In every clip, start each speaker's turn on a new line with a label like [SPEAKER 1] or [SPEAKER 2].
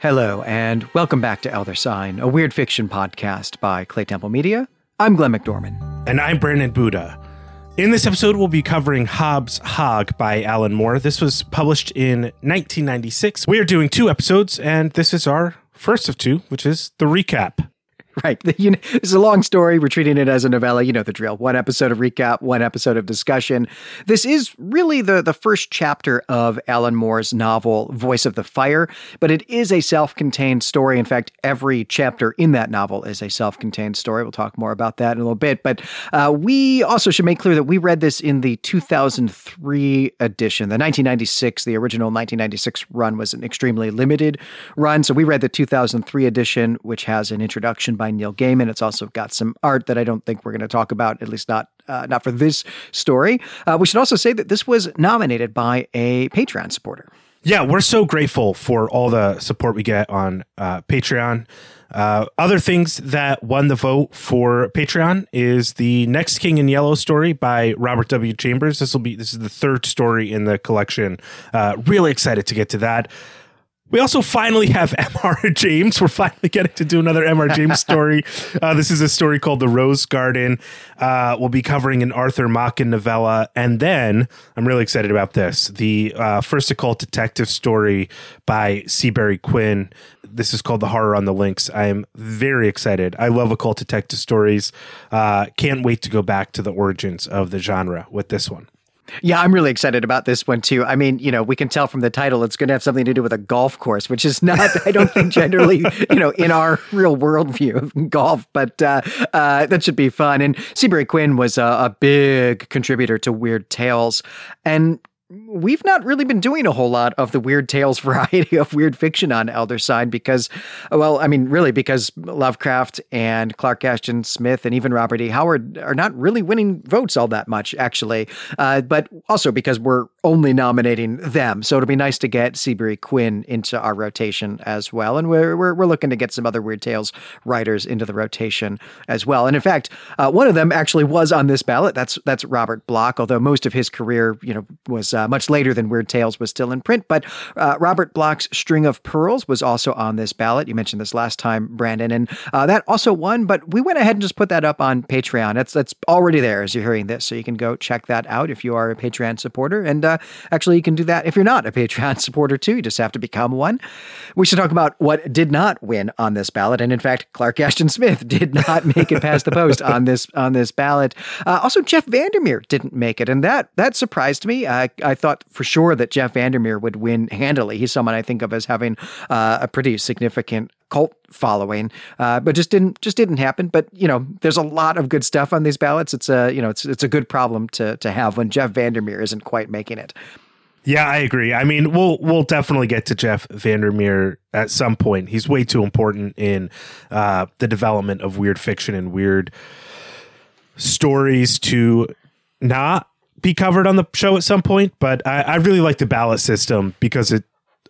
[SPEAKER 1] Hello, and welcome back to Elder Sign, a weird fiction podcast by Clay Temple Media. I'm Glenn McDorman.
[SPEAKER 2] And I'm Brandon Buddha. In this episode, we'll be covering Hob's Hog by Alan Moore. This was published in 1996. We are doing two episodes, and this is our first of two, which is the recap.
[SPEAKER 1] Right. You know, it's a long story. We're treating it as a novella. You know the drill. One episode of recap, one episode of discussion. This is really the, the first chapter of Alan Moore's novel, Voice of the Fire, but it is a self contained story. In fact, every chapter in that novel is a self contained story. We'll talk more about that in a little bit. But uh, we also should make clear that we read this in the 2003 edition. The 1996, the original 1996 run was an extremely limited run. So we read the 2003 edition, which has an introduction by by Neil Gaiman. It's also got some art that I don't think we're going to talk about, at least not uh, not for this story. Uh, we should also say that this was nominated by a Patreon supporter.
[SPEAKER 2] Yeah, we're so grateful for all the support we get on uh, Patreon. Uh, other things that won the vote for Patreon is the Next King in Yellow story by Robert W. Chambers. This will be this is the third story in the collection. Uh, really excited to get to that. We also finally have MR James. We're finally getting to do another MR James story. Uh, this is a story called The Rose Garden. Uh, we'll be covering an Arthur Machen novella. And then I'm really excited about this the uh, first occult detective story by Seabury Quinn. This is called The Horror on the Links. I am very excited. I love occult detective stories. Uh, can't wait to go back to the origins of the genre with this one.
[SPEAKER 1] Yeah, I'm really excited about this one too. I mean, you know, we can tell from the title it's going to have something to do with a golf course, which is not, I don't think, generally, you know, in our real world view of golf, but uh, uh, that should be fun. And Seabury Quinn was a, a big contributor to Weird Tales. And we've not really been doing a whole lot of the weird tales variety of weird fiction on Elder Sign because, well, I mean, really because Lovecraft and Clark Ashton Smith and even Robert E. Howard are not really winning votes all that much, actually. Uh, but also because we're only nominating them. So it'll be nice to get Seabury Quinn into our rotation as well. And we're, we're, we're looking to get some other Weird Tales writers into the rotation as well. And in fact, uh, one of them actually was on this ballot. That's that's Robert Bloch, although most of his career, you know, was uh, much later than Weird Tales was still in print. But uh, Robert Bloch's String of Pearls was also on this ballot. You mentioned this last time, Brandon, and uh, that also won. But we went ahead and just put that up on Patreon. That's that's already there as you're hearing this, so you can go check that out if you are a Patreon supporter. And uh, actually, you can do that if you're not a Patreon supporter too. You just have to become one. We should talk about what did not win on this ballot, and in fact, Clark Ashton Smith did not make it past the post on this on this ballot. Uh, also, Jeff Vandermeer didn't make it, and that that surprised me. I I thought for sure that Jeff Vandermeer would win handily. He's someone I think of as having uh, a pretty significant cult following, uh, but just didn't just didn't happen. But you know, there's a lot of good stuff on these ballots. It's a you know, it's it's a good problem to to have when Jeff Vandermeer isn't quite making it.
[SPEAKER 2] Yeah, I agree. I mean, we'll we'll definitely get to Jeff Vandermeer at some point. He's way too important in uh, the development of weird fiction and weird stories to not be covered on the show at some point. But I, I really like the ballot system because it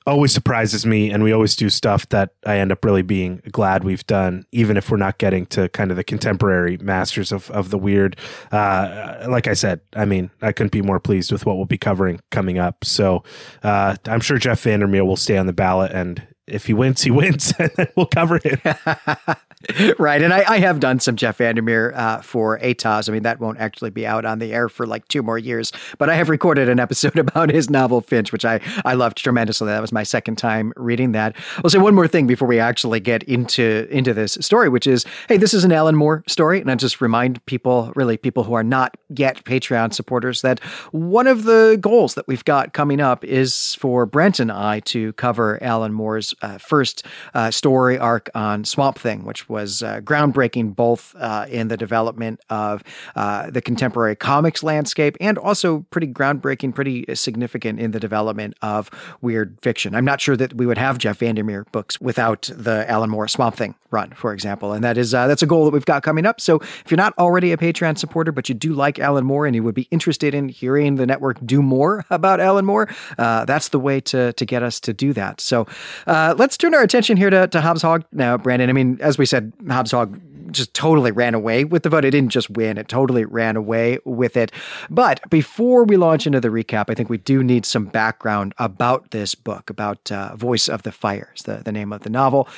[SPEAKER 2] always surprises me and we always do stuff that I end up really being glad we've done, even if we're not getting to kind of the contemporary masters of, of the weird. Uh, like I said, I mean, I couldn't be more pleased with what we'll be covering coming up. So uh, I'm sure Jeff Vandermeer will stay on the ballot and if he wins, he wins, and we'll cover it.
[SPEAKER 1] right. And I, I, have done some Jeff Vandermeer uh, for ATOS. I mean, that won't actually be out on the air for like two more years, but I have recorded an episode about his novel Finch, which I, I loved tremendously. That was my second time reading that. I'll say one more thing before we actually get into, into this story, which is hey, this is an Alan Moore story. And I just remind people, really people who are not yet Patreon supporters, that one of the goals that we've got coming up is for Brent and I to cover Alan Moore's uh, first uh, story arc on Swamp Thing, which was uh, groundbreaking both uh, in the development of uh, the contemporary comics landscape and also pretty groundbreaking, pretty significant in the development of weird fiction. I'm not sure that we would have Jeff Vandermeer books without the Alan Moore Swamp Thing run, for example, and that is that's a goal that we've got coming up. So if you're not already a Patreon supporter, but you do like Alan Moore and you would be interested in hearing the network do more about Alan Moore, uh, that's the way to to get us to do that. So uh, let's turn our attention here to, to Hob's Hog now, Brandon. I mean, as we said, Hob's Hog just totally ran away with the vote. It didn't just win, it totally ran away with it. But before we launch into the recap, I think we do need some background about this book, about uh, Voice of the Fire, is the, the name of the novel.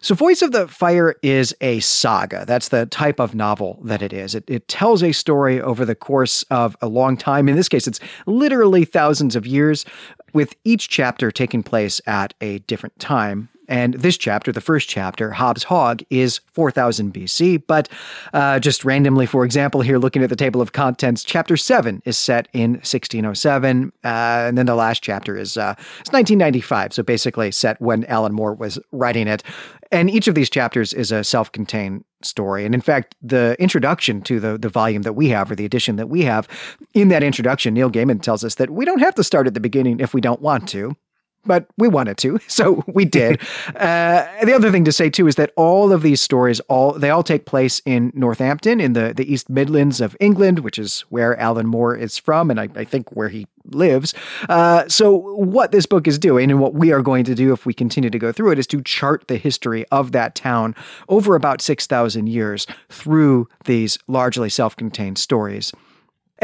[SPEAKER 1] So, Voice of the Fire is a saga. That's the type of novel that it is. It, it tells a story over the course of a long time. In this case, it's literally thousands of years, with each chapter taking place at a different time. And this chapter, the first chapter, Hob's Hog, is 4000 BC. But uh, just randomly, for example, here looking at the table of contents, chapter 7 is set in 1607. Uh, and then the last chapter is uh, it's 1995. So basically set when Alan Moore was writing it. And each of these chapters is a self contained story. And in fact, the introduction to the, the volume that we have, or the edition that we have, in that introduction, Neil Gaiman tells us that we don't have to start at the beginning if we don't want to but we wanted to, so we did. uh, the other thing to say too is that all of these stories, all they all take place in Northampton, in the the East Midlands of England, which is where Alan Moore is from, and I, I think where he lives. Uh, so, what this book is doing, and what we are going to do if we continue to go through it, is to chart the history of that town over about six thousand years through these largely self-contained stories.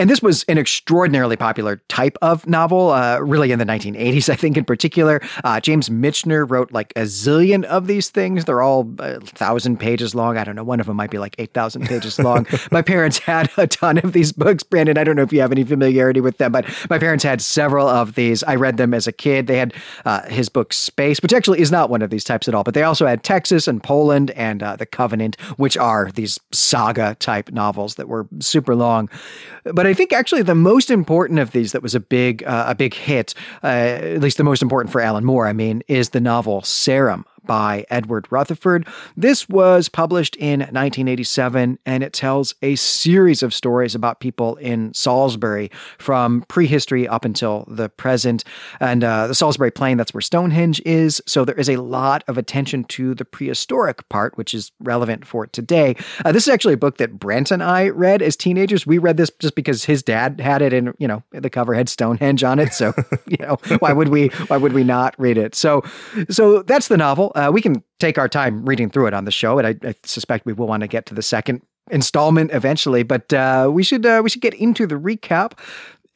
[SPEAKER 1] And this was an extraordinarily popular type of novel, uh, really in the 1980s, I think, in particular. Uh, James Michener wrote like a zillion of these things. They're all a thousand pages long. I don't know. One of them might be like 8,000 pages long. my parents had a ton of these books. Brandon, I don't know if you have any familiarity with them, but my parents had several of these. I read them as a kid. They had uh, his book Space, which actually is not one of these types at all, but they also had Texas and Poland and uh, The Covenant, which are these saga type novels that were super long. But I think actually the most important of these that was a big uh, a big hit, uh, at least the most important for Alan Moore, I mean, is the novel Sarum by Edward Rutherfurd. This was published in 1987 and it tells a series of stories about people in Salisbury from prehistory up until the present. And uh, the Salisbury Plain, that's where Stonehenge is. So there is a lot of attention to the prehistoric part, which is relevant for today. Uh, this is actually a book that Brent and I read as teenagers. We read this just because his dad had it and, you know, the cover had Stonehenge on it. So, you know, why would we, why would we not read it? So, so that's the novel. Uh, we can take our time reading through it on the show, and I, I suspect we will want to get to the second installment eventually. But uh, we should uh, we should get into the recap.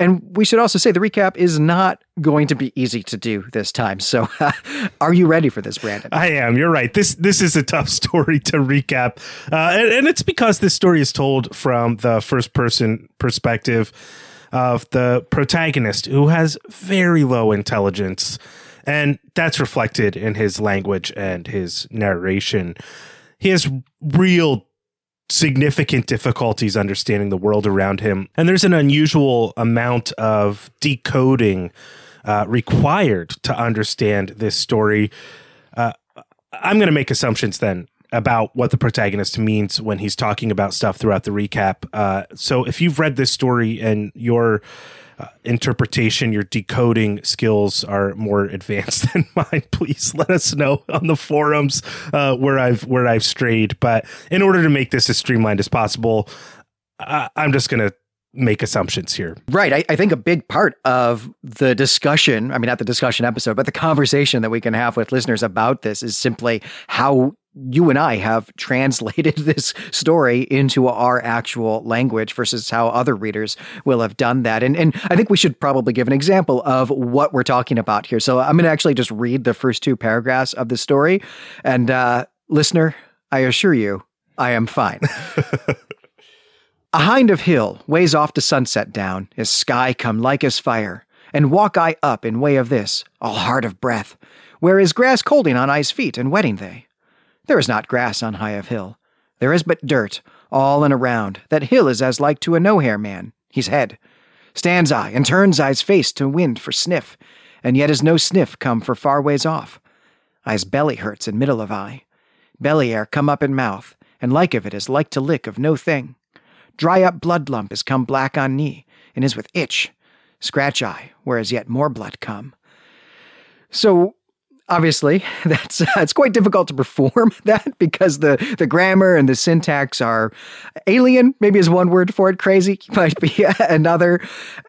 [SPEAKER 1] And we should also say the recap is not going to be easy to do this time. So, uh, are you ready for this, Brandon?
[SPEAKER 2] I am. You're right. This this is a tough story to recap, uh, and, and, it's because this story is told from the first person perspective of the protagonist, who has very low intelligence. And that's reflected in his language and his narration. He has real significant difficulties understanding the world around him. And there's an unusual amount of decoding uh, required to understand this story. Uh, I'm going to make assumptions then about what the protagonist means when he's talking about stuff throughout the recap. Uh, so if you've read this story and you're uh, interpretation, your decoding skills are more advanced than mine, please let us know on the forums uh, where I've where I've strayed. But in order to make this as streamlined as possible, I, I'm just going to make assumptions here.
[SPEAKER 1] Right. I, I, think a big part of the discussion, I mean, not the discussion episode, but the conversation that we can have with listeners about this is simply how you and I have translated this story into our actual language versus how other readers will have done that. And, and I think we should probably give an example of what we're talking about here. So I'm going to actually just read the first two paragraphs of the story. And uh, listener, I assure you, I am fine. A hind of hill, ways off to sunset down, his sky come like as fire, and walk I up in way of this, all hard of breath, where is grass colding on I's feet and wetting they. There is not grass on high of hill. There is but dirt, all and around. That hill is as like to a no hair man, his head. Stands I, and turns I's face to wind for sniff, and yet is no sniff come for far ways off. I's belly hurts in middle of I. Belly air come up in mouth, and like of it is like to lick of no thing. Dry up blood lump is come black on knee, and is with itch. Scratch I, where is yet more blood come. So obviously, that's it's quite difficult to perform that because the the grammar and the syntax are alien. Maybe is one word for it. Crazy might be another.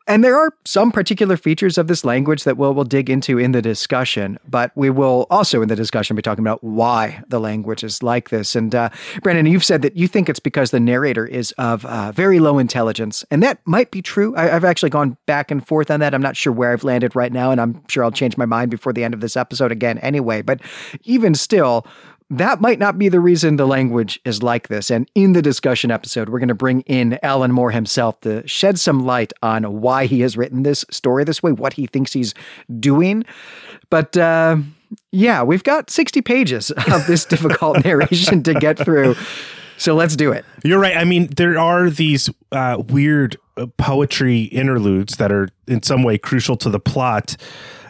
[SPEAKER 1] And there are some particular features of this language that we'll we'll dig into in the discussion. But we will also in the discussion be talking about why the language is like this. And uh, Brandon, you've said that you think it's because the narrator is of uh, very low intelligence, and that might be true. I, I've actually gone back and forth on that. I'm not sure where I've landed right now, and I'm sure I'll change my mind before the end of this episode again anyway. But even still, that might not be the reason the language is like this. And in the discussion episode, we're going to bring in Alan Moore himself to shed some light on why he has written this story this way, what he thinks he's doing. But uh, yeah, we've got 60 pages of this difficult narration to get through. So let's do it.
[SPEAKER 2] You're right. I mean, there are these uh, weird uh, poetry interludes that are in some way crucial to the plot,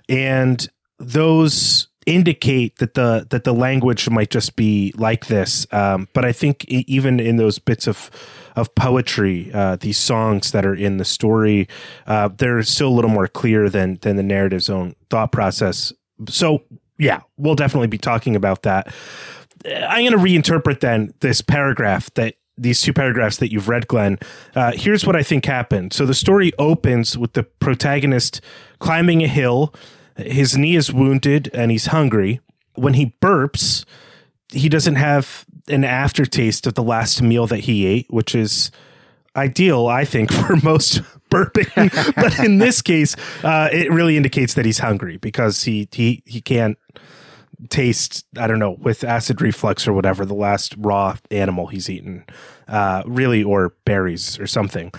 [SPEAKER 2] and those indicate that the that the language might just be like this. Um, but I think even in those bits of of poetry, uh, these songs that are in the story, uh, they're still a little more clear than than the narrative's own thought process. So yeah, we'll definitely be talking about that. I'm going to reinterpret then this paragraph that these two paragraphs that you've read, Glenn. Uh, here's what I think happened. So the story opens with the protagonist climbing a hill. His knee is wounded and he's hungry. When he burps, he doesn't have an aftertaste of the last meal that he ate, which is ideal, I think, for most burping. but in this case, uh, it really indicates that he's hungry because he he he can't taste i don't know with acid reflux or whatever the last raw animal he's eaten uh, really or berries or something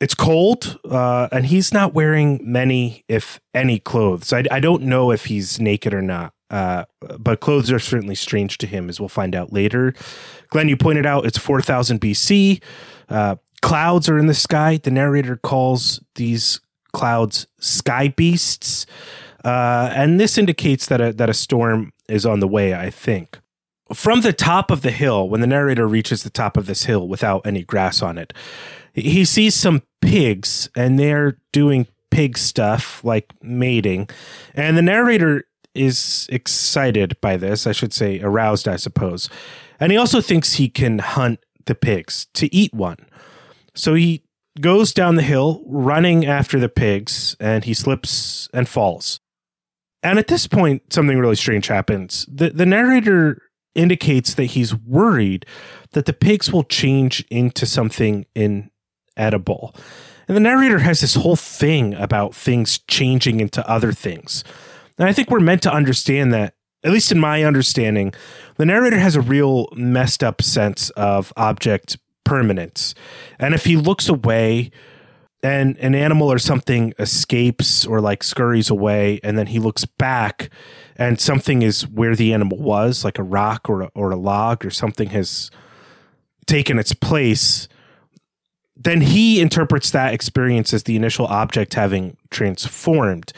[SPEAKER 2] it's cold uh, and he's not wearing many if any clothes. I, I don't know if he's naked or not uh, but clothes are certainly strange to him as we'll find out later. Glenn you pointed out it's 4000 bc uh, clouds are in the sky. The narrator calls these clouds sky beasts. Uh, and this indicates that a, that a storm is on the way, I think. From the top of the hill, when the narrator reaches the top of this hill without any grass on it, he sees some pigs and they're doing pig stuff like mating. And the narrator is excited by this, I should say, aroused, I suppose. And he also thinks he can hunt the pigs to eat one. So he goes down the hill running after the pigs and he slips and falls. And at this point, something really strange happens. The, the narrator indicates that he's worried that the pigs will change into something inedible. And the narrator has this whole thing about things changing into other things. And I think we're meant to understand that, at least in my understanding, the narrator has a real messed up sense of object permanence. And if he looks away and an animal or something escapes or like scurries away and then he looks back and something is where the animal was like a rock or a, or a log or something has taken its place then he interprets that experience as the initial object having transformed.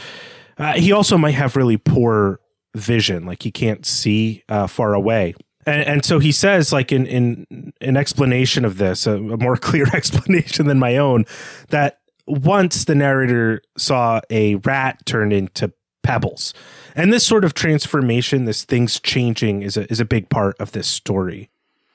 [SPEAKER 2] Uh, he also might have really poor vision like he can't see uh, far away. And, and, so he says, like in in an explanation of this, a, a, more clear explanation than my own, that once the narrator saw a rat turn into pebbles, and this sort of transformation, this things changing, is a is a big part of this story.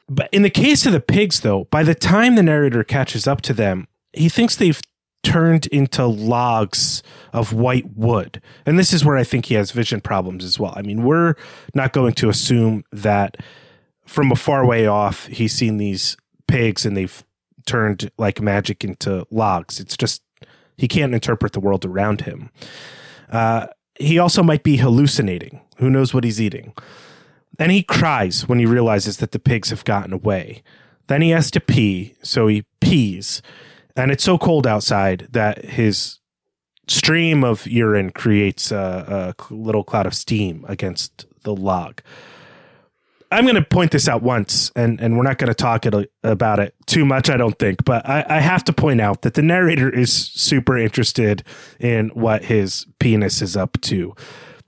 [SPEAKER 2] But in the case of the pigs, though, by the time the narrator catches up to them, he thinks they've turned into logs of white wood. And this is where I think he has vision problems as well. I mean, we're not going to assume that from a far way off, he's seen these pigs and they've turned like magic into logs. It's just he can't interpret the world around him. Uh, he also might be hallucinating. Who knows what he's eating? And he cries when he realizes that the pigs have gotten away. Then he has to pee, so he pees and it's so cold outside that his stream of urine creates a, a little cloud of steam against the log. I'm going to point this out once, and, and we're not going to talk it, about it too much, I don't think, but I, I have to point out that the narrator is super interested in what his penis is up to.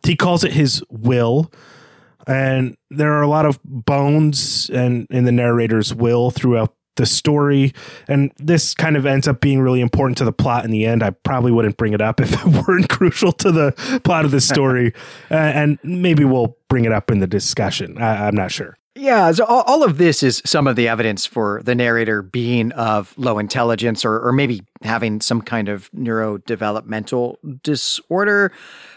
[SPEAKER 2] He calls it his will, and there are a lot of bones and in the narrator's will throughout the story. And this kind of ends up being really important to the plot in the end. I probably wouldn't bring it up if it weren't crucial to the plot of the story. uh, and maybe we'll bring it up in the discussion. I, I'm not sure.
[SPEAKER 1] Yeah, so all, all, of this is some of the evidence for the narrator being of low intelligence or, or maybe having some kind of neurodevelopmental disorder.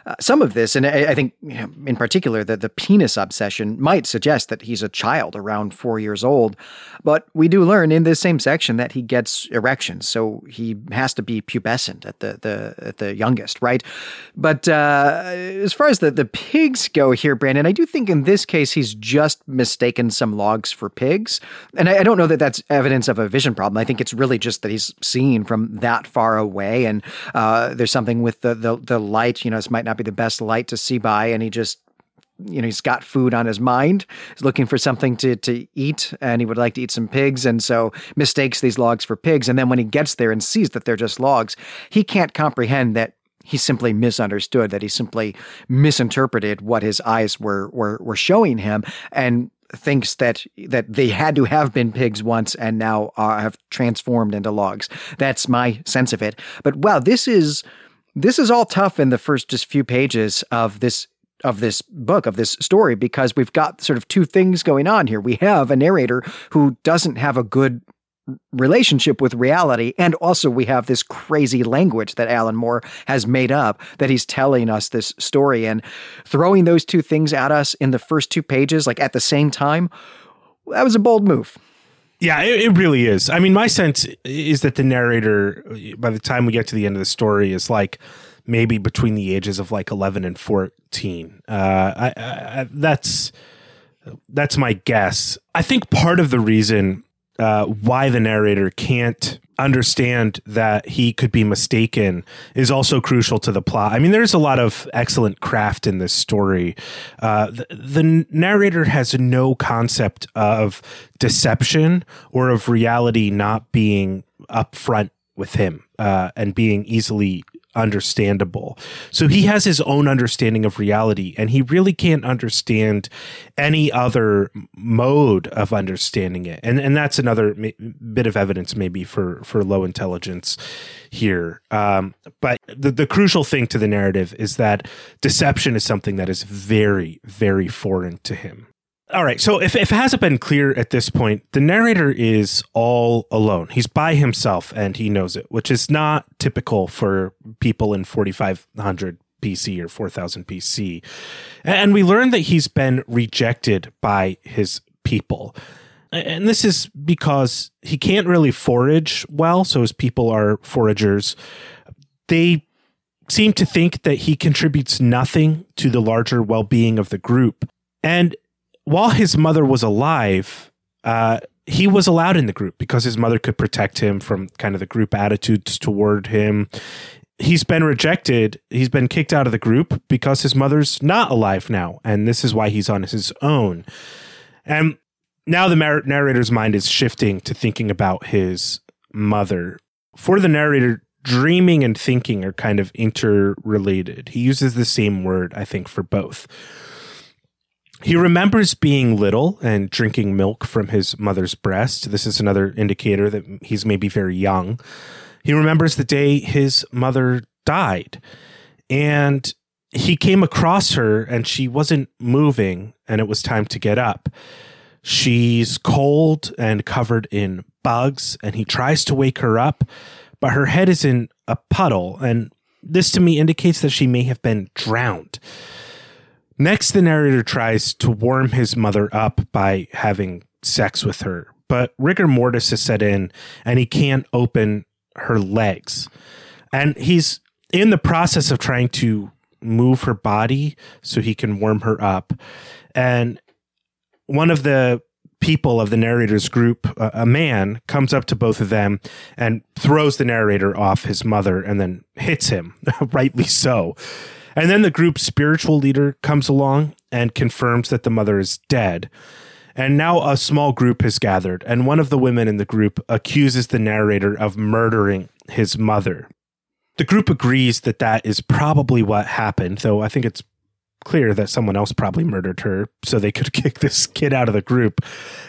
[SPEAKER 1] Uh, some of this, and I, I think in particular that the penis obsession might suggest that he's a child around four years old. But we do learn in this same section that he gets erections, so he has to be pubescent at the the at the youngest, right? But uh, as far as the the pigs go here, Brandon, I do think in this case he's just mistaken some logs for pigs, and I, I don't know that that's evidence of a vision problem. I think it's really just that he's seeing from that far away, and uh, there's something with the, the the light. You know, this might not be the best light to see by, and he just you know he's got food on his mind he's looking for something to to eat and he would like to eat some pigs. And so mistakes these logs for pigs. And then when he gets there and sees that they're just logs he can't comprehend that he simply misunderstood that he simply misinterpreted what his eyes were were were showing him. And thinks that that they had to have been pigs once and now uh, have transformed into logs. That's my sense of it. But wow, this is this is all tough in the first just few pages of this of this book of this story because we've got sort of two things going on here. We have a narrator who doesn't have a good relationship with reality. And also, we have this crazy language that Alan Moore has made up that he's telling us this story and throwing those two things at us in the first two pages, like at the same time. That was a bold move.
[SPEAKER 2] Yeah, it, it, really is. I mean, my sense is that the narrator, by the time we get to the end of the story, is like maybe between the ages of like 11 and 14. Uh, I, I, that's that's my guess. I think part of the reason uh, why the narrator can't understand that he could be mistaken is also crucial to the plot. I mean, there's a lot of excellent craft in this story. Uh, the, the, narrator has no concept of deception or of reality not being upfront with him uh, and being easily understandable. So he has his own understanding of reality, and he really can't understand any other mode of understanding it. And and that's another bit of evidence, maybe for for low intelligence here. Um, but the the crucial thing to the narrative is that deception is something that is very very foreign to him. All right. So if, if it hasn't been clear at this point, the narrator is all alone. He's by himself and he knows it, which is not typical for people in 4500 BC or 4000 BC. And we learn that he's been rejected by his people. And this is because he can't really forage well. So his people are foragers. They seem to think that he contributes nothing to the larger well being of the group. And while his mother was alive, uh, he was allowed in the group because his mother could protect him from kind of the group attitudes toward him. He's been rejected. He's been kicked out of the group because his mother's not alive now. And this is why he's on his own. And now the narrator's mind is shifting to thinking about his mother. For the narrator, dreaming and thinking are kind of interrelated. He uses the same word, I think, for both. He remembers being little and drinking milk from his mother's breast. This is another indicator that he's maybe very young. He remembers the day his mother died. And he came across her and she wasn't moving, and it was time to get up. She's cold and covered in bugs, and he tries to wake her up, but her head is in a puddle. And this to me indicates that she may have been drowned. Next, the narrator tries to warm his mother up by having sex with her, but rigor mortis has set in and he can't open her legs. And he's in the process of trying to move her body so he can warm her up. And one of the people of the narrator's group, a man, comes up to both of them and throws the narrator off his mother and then hits him, rightly so. And then the group's spiritual leader comes along and confirms that the mother is dead. And now a small group has gathered, and one of the women in the group accuses the narrator of murdering his mother. The group agrees that that is probably what happened, though I think it's clear that someone else probably murdered her so they could kick this kid out of the group.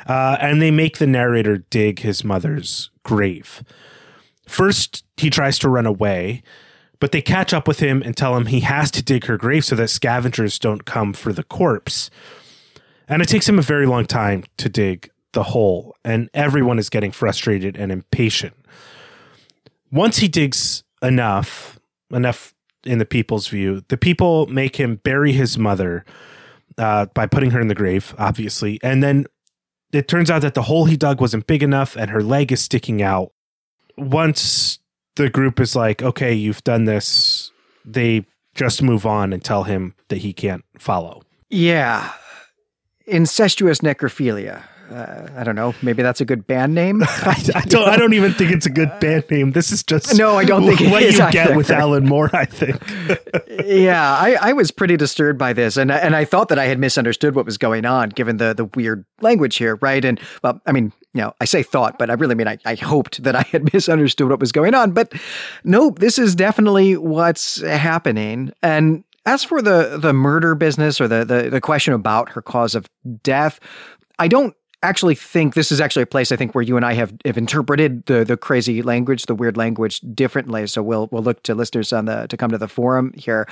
[SPEAKER 2] Uh, and they make the narrator dig his mother's grave. First, he tries to run away, but they catch up with him and tell him he has to dig her grave so that scavengers don't come for the corpse. And it takes him a very long time to dig the hole, and everyone is getting frustrated and impatient. Once he digs enough, enough in the people's view, the people make him bury his mother uh, by putting her in the grave, obviously. And then it turns out that the hole he dug wasn't big enough and her leg is sticking out. Once the group is like, okay, you've done this, they just move on and tell him that he can't follow.
[SPEAKER 1] Yeah. Incestuous necrophilia uh, I don't know. Maybe that's a good band name.
[SPEAKER 2] I, I, don't. I don't even think it's a good band name. This is just
[SPEAKER 1] no. I don't think
[SPEAKER 2] what you
[SPEAKER 1] either.
[SPEAKER 2] get with Alan Moore. I think.
[SPEAKER 1] yeah, I, I was pretty disturbed by this, and and I thought that I had misunderstood what was going on, given the the weird language here, right? And well, I mean, you know, I say thought, but I really mean I, I hoped that I had misunderstood what was going on. But nope, this is definitely what's happening, and as for the the murder business or the, the the question about her cause of death, I don't actually think this is actually a place I think where you and I have, have interpreted the the crazy language, the weird language differently. So we'll we'll look to listeners on the to come to the forum here.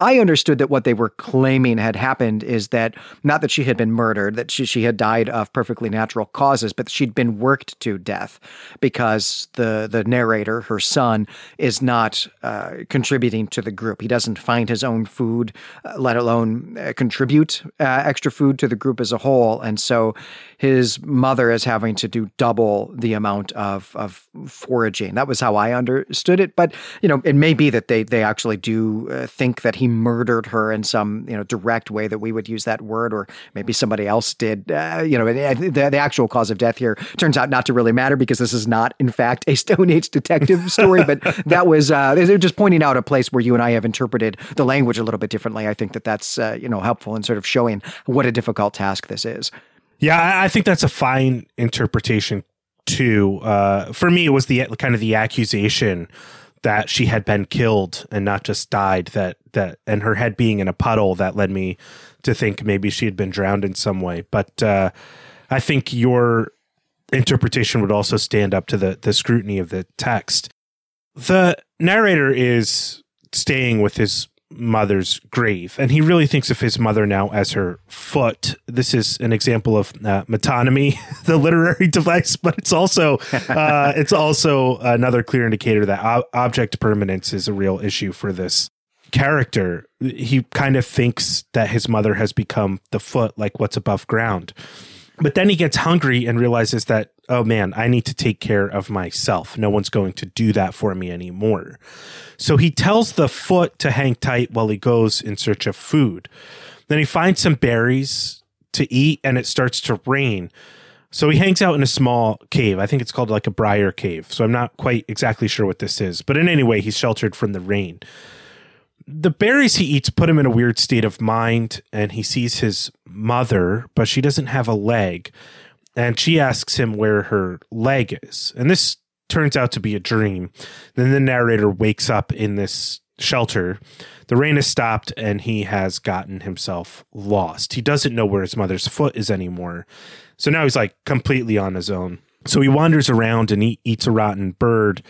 [SPEAKER 1] I understood that what they were claiming had happened is that not that she had been murdered, that she, she had died of perfectly natural causes, but she'd been worked to death because the the narrator, her son, is not uh, contributing to the group. He doesn't find his own food, uh, let alone uh, contribute uh, extra food to the group as a whole, and so his mother is having to do double the amount of, of foraging. That was how I understood it. But, you know, it may be that they, they actually do uh, think that he murdered her in some, you know, direct way that we would use that word, or maybe somebody else did. Uh, you know, the, the actual cause of death here turns out not to really matter because this is not, in fact, a Stone Age detective story. but that was, uh, they're just pointing out a place where you and I have interpreted the language a little bit differently. I think that that's, uh, you know, helpful in sort of showing what a difficult task this is.
[SPEAKER 2] Yeah, I think that's a fine interpretation too. Uh, for me, it was the kind of the accusation that she had been killed and not just died. That that and her head being in a puddle that led me to think maybe she had been drowned in some way. But uh, I think your interpretation would also stand up to the the scrutiny of the text. The narrator is staying with his mother's grave. And he really thinks of his mother now as her foot. This is an example of uh, metonymy, the literary device, but it's also uh, it's also another clear indicator that ob- object permanence is a real issue for this character. He kind of thinks that his mother has become the foot, like what's above ground. But then he gets hungry and realizes that, oh man, I need to take care of myself. No one's going to do that for me anymore. So he tells the foot to hang tight while he goes in search of food. Then he finds some berries to eat and it starts to rain. So he hangs out in a small cave. I think it's called like a briar cave. So I'm not quite exactly sure what this is. But in any way, he's sheltered from the rain the berries he eats put him in a weird state of mind and he sees his mother but she doesn't have a leg and she asks him where her leg is. And this turns out to be a dream. Then the narrator wakes up in this shelter. The rain has stopped and he has gotten himself lost. He doesn't know where his mother's foot is anymore. So now he's like completely on his own. So he wanders around and he eats a rotten bird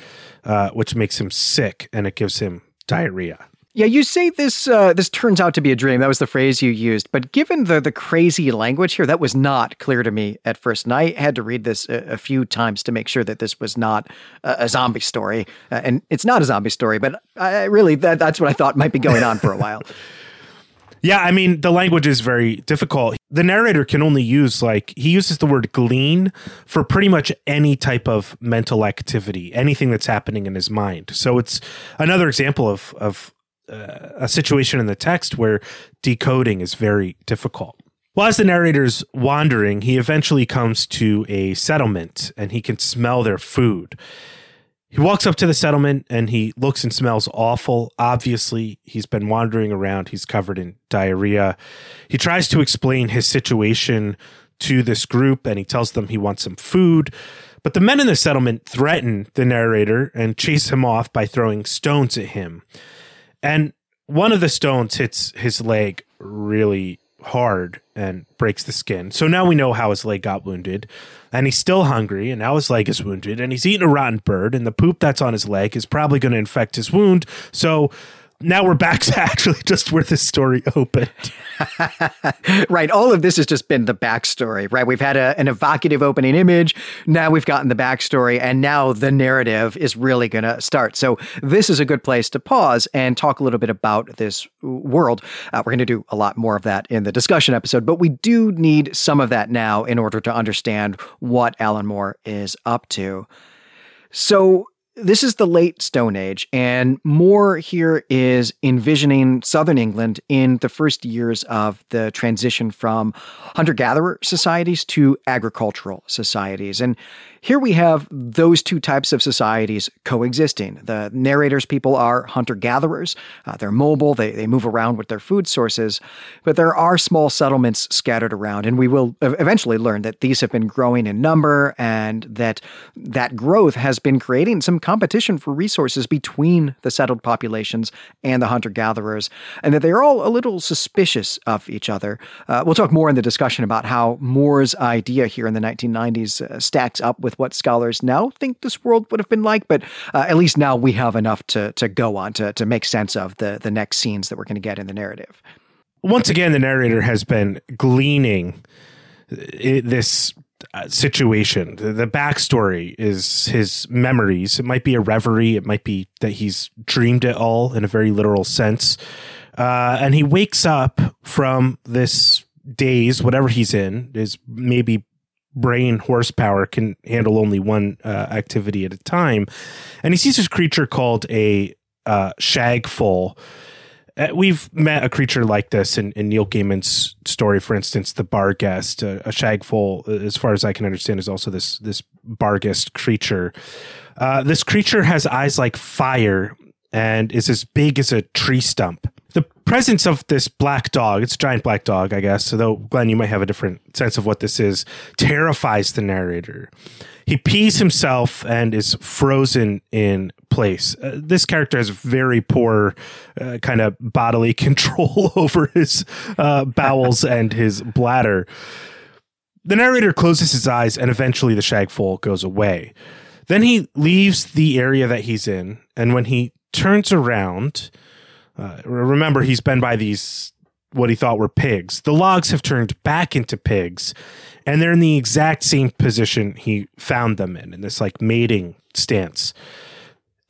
[SPEAKER 2] uh, which makes him sick and it gives him diarrhea
[SPEAKER 1] yeah, you say this uh, this turns out to be a dream. That was the phrase you used. But given the the crazy language here, that was not clear to me at first, and I had to read this a, a few times to make sure that this was not a, a zombie story. Uh, and it's not a zombie story, but I really that, that's what I thought might be going on for a while.
[SPEAKER 2] Yeah, I mean, the language is very difficult. The narrator can only use, like, he uses the word glean for pretty much any type of mental activity, anything that's happening in his mind. So it's another example of, of uh, a situation in the text where decoding is very difficult. Well, as the narrator's wandering, he eventually comes to a settlement and he can smell their food. He walks up to the settlement and he looks and smells awful. Obviously, he's been wandering around. He's covered in diarrhea. He tries to explain his situation to this group and he tells them he wants some food. But the men in the settlement threaten the narrator and chase him off by throwing stones at him. And one of the stones hits his leg really hard and breaks the skin. So now we know how his leg got wounded, and he's still hungry, and now his leg is wounded, and he's eating a rotten bird, and the poop that's on his leg is probably going to infect his wound. So now we're back to actually just where this story opened.
[SPEAKER 1] right. All of this has just been the backstory, right? We've had a, an evocative opening image. Now we've gotten the backstory, and now the narrative is really going to start. So, this is a good place to pause and talk a little bit about this world. Uh, we're going to do a lot more of that in the discussion episode, but we do need some of that now in order to understand what Alan Moore is up to. So, this is the late Stone Age, and Moore here is envisioning southern England in the first years of the transition from hunter gatherer societies to agricultural societies. And here we have those two types of societies coexisting. The narrator's people are hunter gatherers, uh, they're mobile, they, they move around with their food sources, but there are small settlements scattered around. And we will eventually learn that these have been growing in number and that that growth has been creating some competition for resources between the settled populations and the hunter gatherers, and that they're all a little suspicious of each other. Uh, we'll talk more in the discussion about how Moore's idea here in the 1990s uh, stacks up with with what scholars now think this world would have been like, but uh, at least now we have enough to to go on to to make sense of the the next scenes that we're going to get in the narrative.
[SPEAKER 2] Once again, the narrator has been gleaning uh, this uh, situation. The, the, backstory is his memories. It might be a reverie. It might be that he's dreamed it all in a very literal sense. Uh, and he wakes up from this daze, whatever he's in, is maybe brain horsepower can handle only one uh, activity at a time. And he sees this creature called a uh, shagfoal. Uh, we've met a creature like this in, in, Neil Gaiman's story, for instance, the Barghest. Uh, a shagfoal, uh, as far as I can understand, is also this this Barghest creature. Uh, this creature has eyes like fire and is as big as a tree stump presence of this black dog, it's a giant black dog, I guess, though Glenn, you might have a different sense of what this is, terrifies the narrator. He pees himself and is frozen in place. Uh, this character has very poor uh, kind of bodily control over his uh, bowels and his bladder. The narrator closes his eyes and eventually the shagfoal goes away. Then he leaves the area that he's in, and when he turns around, uh, remember, he's been by these what he thought were pigs. The logs have turned back into pigs, and they're in the exact same position he found them in, in this like mating stance.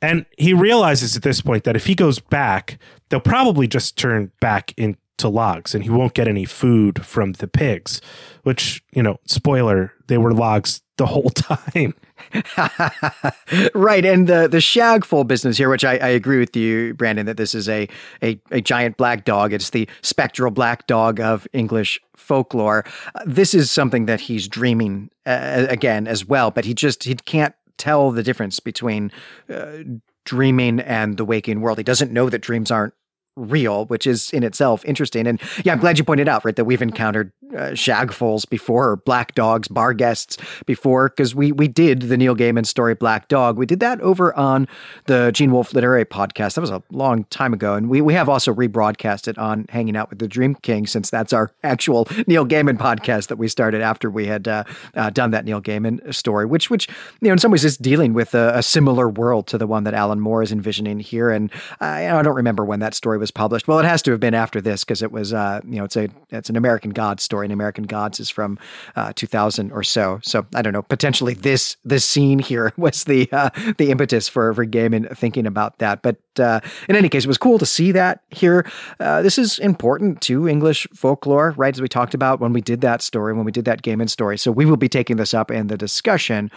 [SPEAKER 2] And he realizes at this point that if he goes back, they'll probably just turn back into logs and he won't get any food from the pigs, which, you know, spoiler, they were logs the whole time.
[SPEAKER 1] right, and the the shagfoal business here, which I, I, agree with you, Brandon, that this is a, a a giant black dog. It's the spectral black dog of English folklore. Uh, this is something that he's dreaming uh, again as well, but he just he can't tell the difference between uh, dreaming and the waking world. He doesn't know that dreams aren't real, which is in itself interesting. And yeah, I'm glad you pointed out, right, that we've encountered uh, shagfoals before, or black dogs, Barghests before, because we we did the Neil Gaiman story Black Dog. We did that over on the Gene Wolfe Literary Podcast. That was a long time ago, and we we have also rebroadcast it on Hanging Out with the Dream King, since that's our actual Neil Gaiman podcast that we started after we had uh, uh, done that Neil Gaiman story, which which you know in some ways is dealing with a, a similar world to the one that Alan Moore is envisioning here. And I, I don't remember when that story was published. Well, it has to have been after this because it was, uh, you know, it's a it's an American Gods story, and American Gods is from uh, 2000 or so. So I don't know. Potentially this this scene here was the uh, the impetus for for Gaiman thinking about that. But uh, in any case, it was cool to see that here. Uh, this is important to English folklore, right? As we talked about when we did that story, when we did that Gaiman story. So we will be taking this up in the discussion.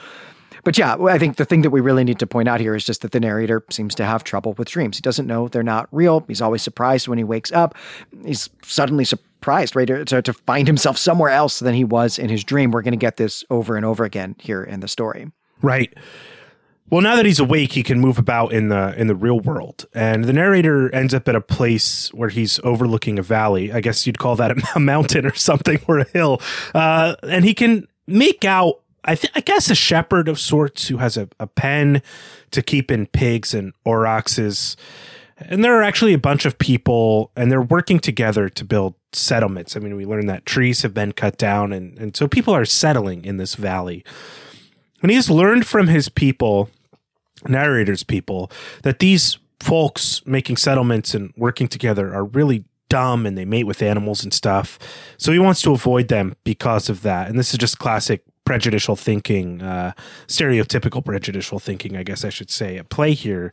[SPEAKER 1] But yeah, I think the thing that we really need to point out here is just that the narrator seems to have trouble with dreams. He doesn't know they're not real. He's always surprised when he wakes up. He's suddenly surprised, right, to, to find himself somewhere else than he was in his dream. We're going to get this over and over again here in the story.
[SPEAKER 2] Right. Well, now that he's awake, he can move about in the in the real world, and the narrator ends up at a place where he's overlooking a valley. I guess you'd call that a mountain or something, or a hill, uh, and he can make out I, th- I guess a shepherd of sorts who has a, a pen to keep in pigs and aurochses. And there are actually a bunch of people, and they're working together to build settlements. I mean, we learned that trees have been cut down, and, and so people are settling in this valley. And he has learned from his people, narrator's people, that these folks making settlements and working together are really dumb and they mate with animals and stuff. So he wants to avoid them because of that. And this is just classic prejudicial thinking, uh, stereotypical prejudicial thinking, I guess I should say, at play here.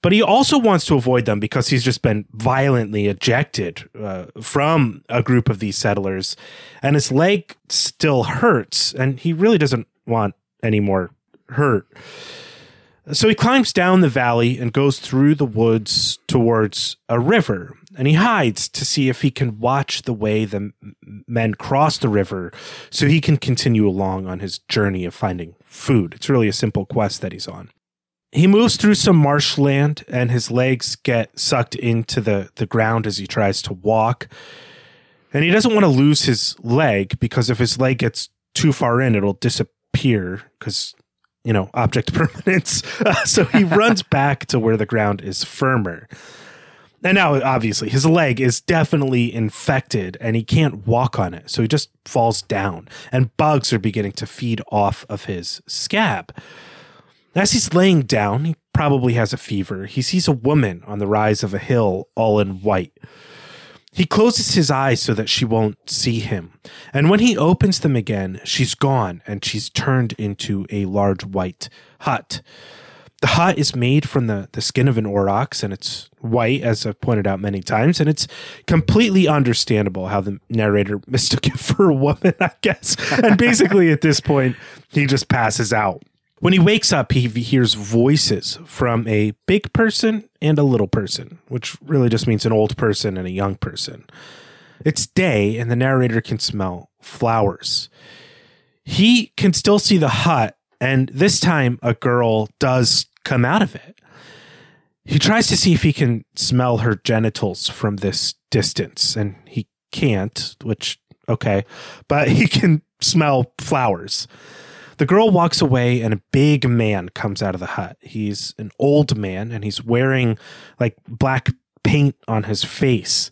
[SPEAKER 2] But he also wants to avoid them because he's just been violently ejected uh, from a group of these settlers, and his leg still hurts, and he really doesn't want any more hurt. So he climbs down the valley and goes through the woods towards a river. And he hides to see if he can watch the way the men cross the river so he can continue along on his journey of finding food. It's really a simple quest that he's on. He moves through some marshland and his legs get sucked into the, the ground as he tries to walk. And he doesn't want to lose his leg because if his leg gets too far in, it'll disappear because you know, object permanence. Uh, so he runs back to where the ground is firmer. And now, obviously, his leg is definitely infected and he can't walk on it. So he just falls down, and bugs are beginning to feed off of his scab. As he's laying down, he probably has a fever. He sees a woman on the rise of a hill, all in white. He closes his eyes so that she won't see him. And when he opens them again, she's gone and she's turned into a large white hut. The hut is made from the, the skin of an aurochs and it's white, as I've pointed out many times. And it's completely understandable how the narrator mistook it for a woman, I guess. And basically, at this point, he just passes out. When he wakes up, he hears voices from a big person and a little person, which really just means an old person and a young person. It's day, and the narrator can smell flowers. He can still see the hut, and this time a girl does come out of it. He tries to see if he can smell her genitals from this distance, and he can't, which, okay, but he can smell flowers. The girl walks away and a big man comes out of the hut. He's an old man and he's wearing like black paint on his face.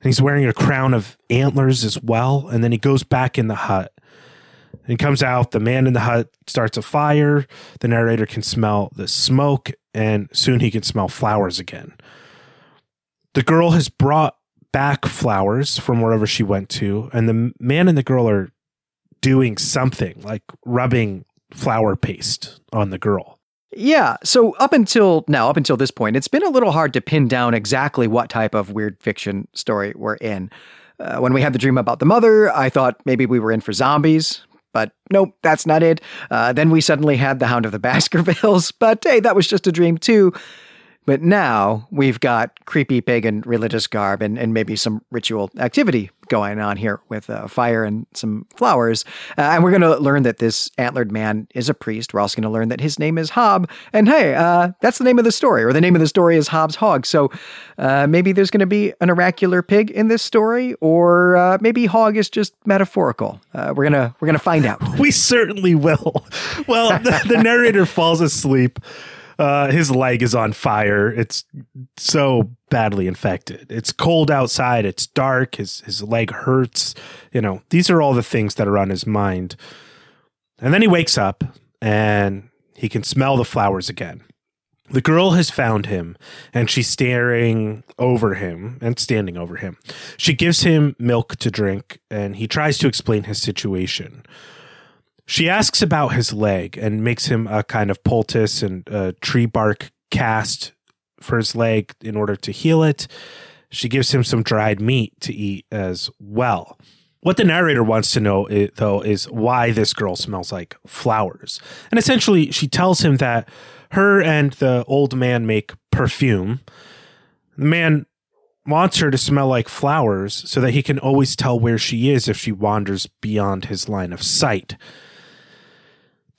[SPEAKER 2] And he's wearing a crown of antlers as well. And then he goes back in the hut. And comes out. The man in the hut starts a fire. The narrator can smell the smoke, and soon he can smell flowers again. The girl has brought back flowers from wherever she went to, and the man and the girl are doing something like rubbing flour paste on the girl.
[SPEAKER 1] Yeah. So up until now, up until this point, it's been a little hard to pin down exactly what type of weird fiction story we're in. Uh, when we had the dream about the mother, I thought maybe we were in for zombies, but nope, that's not it. Uh, then we suddenly had the Hound of the Baskervilles, but hey, that was just a dream too. But now we've got creepy pagan religious garb and, and maybe some ritual activity going on here with a fire and some flowers. Uh, and we're going to learn that this antlered man is a priest. We're also going to learn that his name is Hob. And hey, uh, that's the name of the story, or the name of the story is Hob's Hog. So uh, maybe there's going to be an oracular pig in this story, or uh, maybe hog is just metaphorical. Uh, we're gonna we're gonna find out.
[SPEAKER 2] We certainly will. Well, the, the narrator falls asleep. Uh, his leg is on fire. It's so badly infected. It's cold outside. It's dark. His his leg hurts. You know, these are all the things that are on his mind. And then he wakes up and he can smell the flowers again. The girl has found him and she's staring over him and standing over him. She gives him milk to drink and he tries to explain his situation. She asks about his leg and makes him a kind of poultice and a tree bark cast for his leg in order to heal it. She gives him some dried meat to eat as well. What the narrator wants to know, though, is why this girl smells like flowers. And essentially, she tells him that her and the old man make perfume. The man wants her to smell like flowers so that he can always tell where she is if she wanders beyond his line of sight.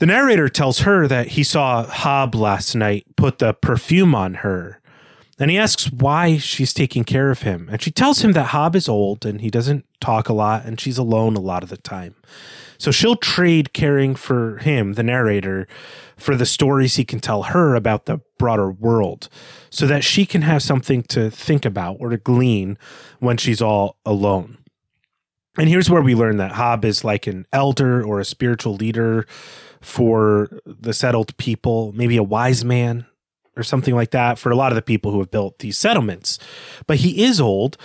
[SPEAKER 2] The narrator tells her that he saw Hob last night put the perfume on her, And he asks why she's taking care of him. And she tells him that Hob is old and he doesn't talk a lot and she's alone a lot of the time. So she'll trade caring for him, the narrator, for the stories he can tell her about the broader world so that she can have something to think about or to glean when she's all alone. And here's where we learn that Hob is like an elder or a spiritual leader for the settled people, maybe a wise man or something like that for a lot of the people who have built these settlements. But he is old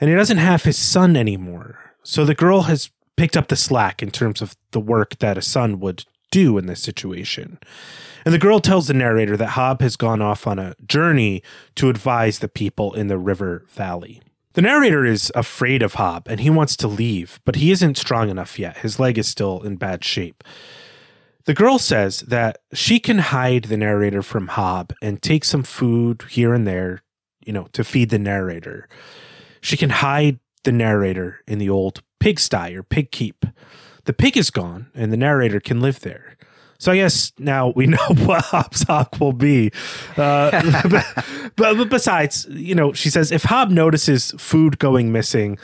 [SPEAKER 2] and he doesn't have his son anymore. So the girl has picked up the slack in terms of the work that a son would do in this situation. And the girl tells the narrator that Hob has gone off on a journey to advise the people in the river valley. The narrator is afraid of Hob and he wants to leave, but he isn't strong enough yet. His leg is still in bad shape. The girl says that she can hide the narrator from Hob and take some food here and there, you know, to feed the narrator. She can hide the narrator in the old pigsty or pig keep. The pig is gone and the narrator can live there. So I guess now we know what Hob's Hog will be. Uh, but, but besides, you know, she says if Hob notices food going missing,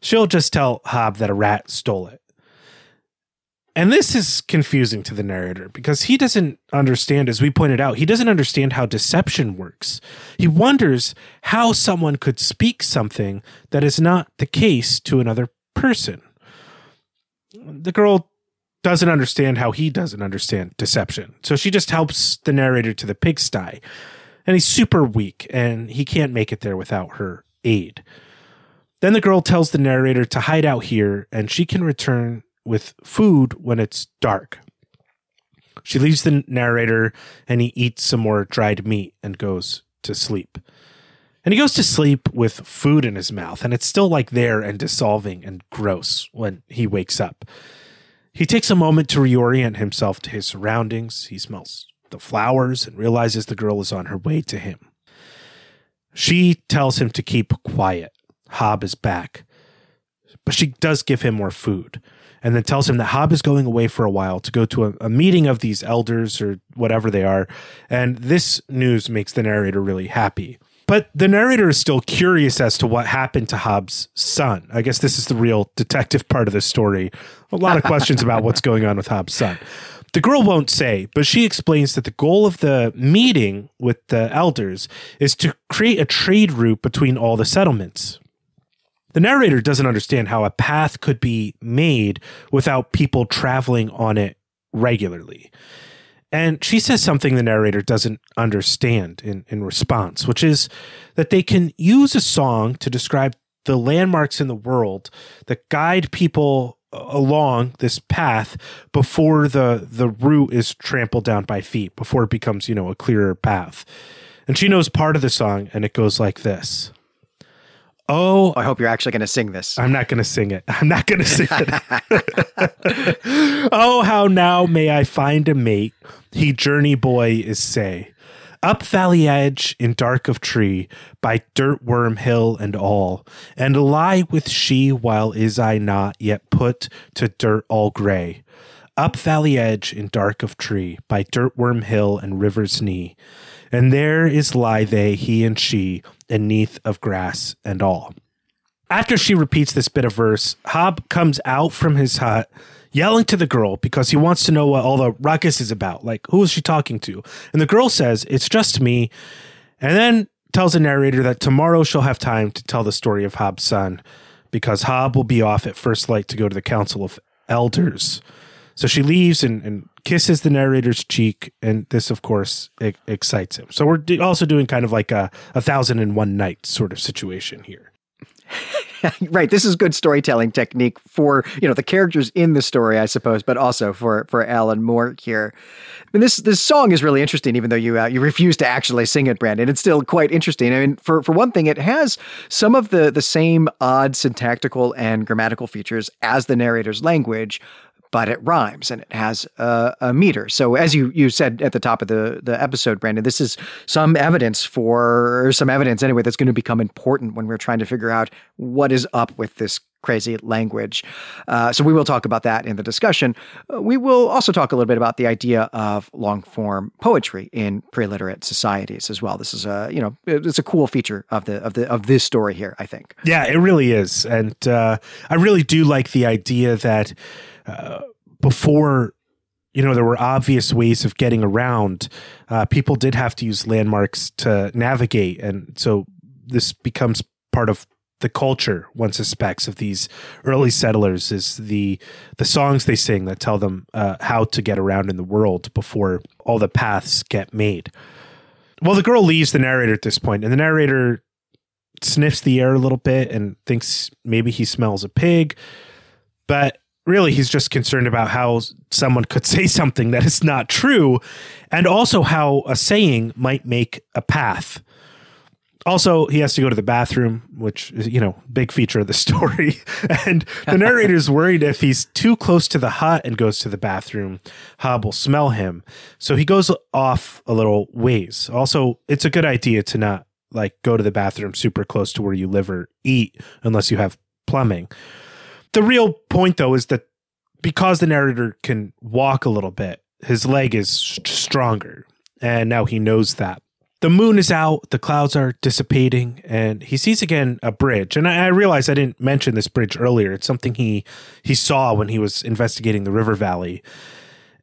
[SPEAKER 2] she'll just tell Hob that a rat stole it. And this is confusing to the narrator because he doesn't understand, as we pointed out, he doesn't understand how deception works. He wonders how someone could speak something that is not the case to another person. The girl doesn't understand how he doesn't understand deception. So she just helps the narrator to the pigsty. And he's super weak and he can't make it there without her aid. Then the girl tells the narrator to hide out here and she can return with food when it's dark. She leaves the narrator and he eats some more dried meat and goes to sleep. And he goes to sleep with food in his mouth, and it's still like there and dissolving and gross when he wakes up. He takes a moment to reorient himself to his surroundings. He smells the flowers and realizes the girl is on her way to him. She tells him to keep quiet. Hob is back. But she does give him more food and then tells him that Hob is going away for a while to go to a, a, meeting of these elders or whatever they are. And this news makes the narrator really happy. But the narrator is still curious as to what happened to Hob's son. I guess this is the real detective part of the story. A lot of questions about what's going on with Hob's son. The girl won't say, but she explains that the goal of the meeting with the elders is to create a trade route between all the settlements. The narrator doesn't understand how a path could be made without people traveling on it regularly. And she says something the narrator doesn't understand in, in response, which is that they can use a song to describe the landmarks in the world that guide people along this path before the the route is trampled down by feet before it becomes you know a clearer path and she knows part of the song and it goes like this Oh,
[SPEAKER 1] I hope you're actually going to sing this.
[SPEAKER 2] I'm not going to sing it. I'm not going to sing it. oh, how now may I find a mate? He journey boy is say. Up valley edge in dark of tree, by dirt worm hill and all, and lie with she while is I not yet put to dirt all gray. Up valley edge in dark of tree, by dirt worm hill and river's knee, and there is lie they, he and she, and neath of grass and all. After she repeats this bit of verse, Hob comes out from his hut yelling to the girl because he wants to know what all the ruckus is about. Like, who is she talking to? And the girl says, It's just me. And then tells the narrator that tomorrow she'll have time to tell the story of Hob's son because Hob will be off at first light to go to the Council of Elders. So she leaves and, and kisses the narrator's cheek, and this, of course, excites him. So we're also doing kind of like a, a thousand and one night sort of situation here.
[SPEAKER 1] right. This is good storytelling technique for you know the characters in the story, I suppose, but also for for Alan Moore here. And this this song is really interesting, even though you uh, you refuse to actually sing it, Brandon. It's still quite interesting. I mean, for for one thing, it has some of the the same odd syntactical and grammatical features as the narrator's language, but it rhymes and it has a, a, meter. So as you you said at the top of the the episode, Brandon, this is some evidence for some evidence anyway that's going to become important when we're trying to figure out what is up with this crazy language. Uh, so we will talk about that in the discussion. Uh, we will also talk a little bit about the idea of long form poetry in pre-literate societies as well. This is a you know it's a cool feature of the of the of this story here. I think.
[SPEAKER 2] Yeah, it really is, and uh, I really do like the idea that before you know, there were obvious ways of getting around. Uh, people did have to use landmarks to navigate. And so this becomes part of the culture one suspects of these early settlers is the the songs they sing that tell them uh, how to get around in the world before all the paths get made. Well, the girl leaves the narrator at this point, and the narrator sniffs the air a little bit and thinks maybe he smells a pig, but really he's just concerned about how someone could say something that is not true and also how a saying might make a path. Also he has to go to the bathroom which is you know big feature of the story. And the narrator is worried if he's too close to the hut and goes to the bathroom hob will smell him. So he goes off a little ways. Also it's a good idea to not like go to the bathroom super close to where you live or eat unless you have plumbing the real point, though, is that because the narrator can walk a little bit, his leg is stronger. And now he knows that. The moon is out, the clouds are dissipating, and he sees again a bridge. And I, I realize I didn't mention this bridge earlier. It's something he he saw when he was investigating the river valley.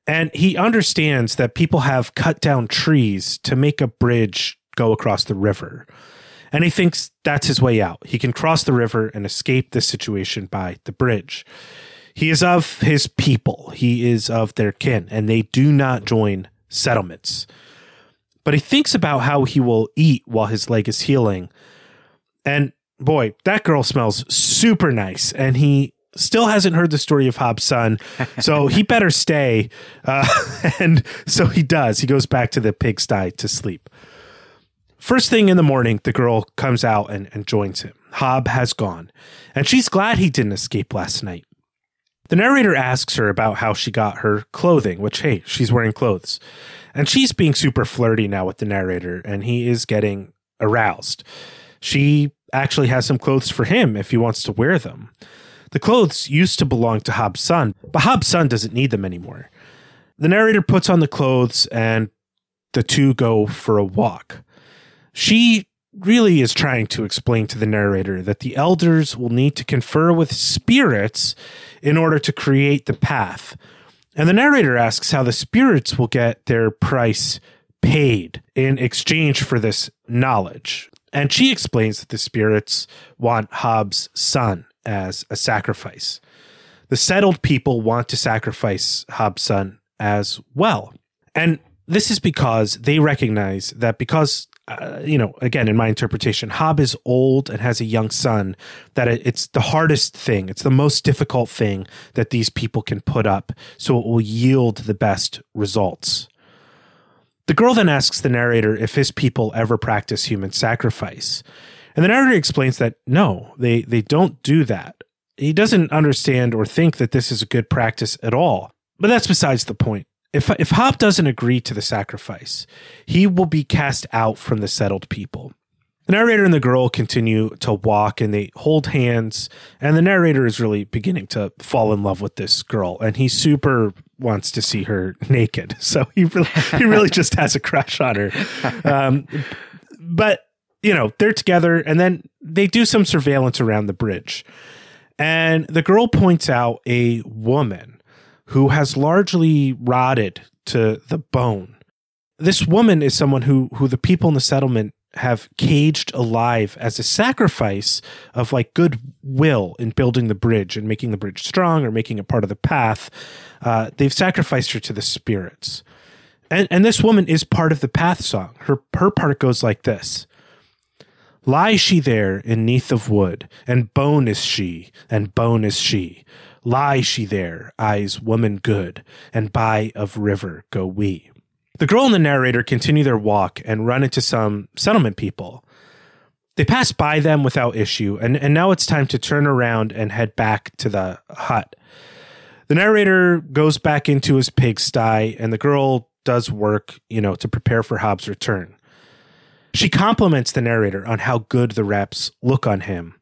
[SPEAKER 2] And he understands that people have cut down trees to make a bridge go across the river. And he thinks that's his way out. He can cross the river and escape this situation by the bridge. He is of his people, he is of their kin, and they do not join settlements. But he thinks about how he will eat while his leg is healing. And boy, that girl smells super nice. And he still hasn't heard the story of Hob's son, so he better stay. Uh, and so he does. He goes back to the pigsty to sleep. First thing in the morning, the girl comes out and, and joins him. Hob has gone, and she's glad he didn't escape last night. The narrator asks her about how she got her clothing, which, hey, she's wearing clothes. And she's being super flirty now with the narrator, and he is getting aroused. She actually has some clothes for him if he wants to wear them. The clothes used to belong to Hob's son, but Hob's son doesn't need them anymore. The narrator puts on the clothes, and the two go for a walk. She really is trying to explain to the narrator that the elders will need to confer with spirits in order to create the path. And the narrator asks how the spirits will get their price paid in exchange for this knowledge. And she explains that the spirits want Hob's son as a sacrifice. The settled people want to sacrifice Hob's son as well. And this is because they recognize that because uh, you know, again, in my interpretation, Hob is old and has a young son. That it's the hardest thing, it's the most difficult thing that these people can put up, so it will yield the best results. The girl then asks the narrator if his people ever practice human sacrifice, and the narrator explains that no, they they don't do that. He doesn't understand or think that this is a good practice at all. But that's besides the point if if Hob doesn't agree to the sacrifice, he will be cast out from the settled people. The narrator and the girl continue to walk and they hold hands, and the narrator is really beginning to fall in love with this girl, and he super wants to see her naked. So he really, he really just has a crush on her. Um, but you know they're together, and then they do some surveillance around the bridge, and the girl points out a woman who has largely rotted to the bone. This woman is someone who who the people in the settlement have caged alive as a sacrifice of like goodwill in building the bridge and making the bridge strong or making it part of the path. Uh, they've sacrificed her to the spirits. And, and this woman is part of the path song. Her, her part goes like this. Lies she there in neath of wood, and bone is she, and bone is she. Lie she there, eyes woman good, and by of river go we. The girl and the narrator continue their walk and run into some settlement people. They pass by them without issue, and, and now it's time to turn around and head back to the hut. The narrator goes back into his pigsty, and the girl does work, you know, to prepare for Hob's return. She compliments the narrator on how good the reps look on him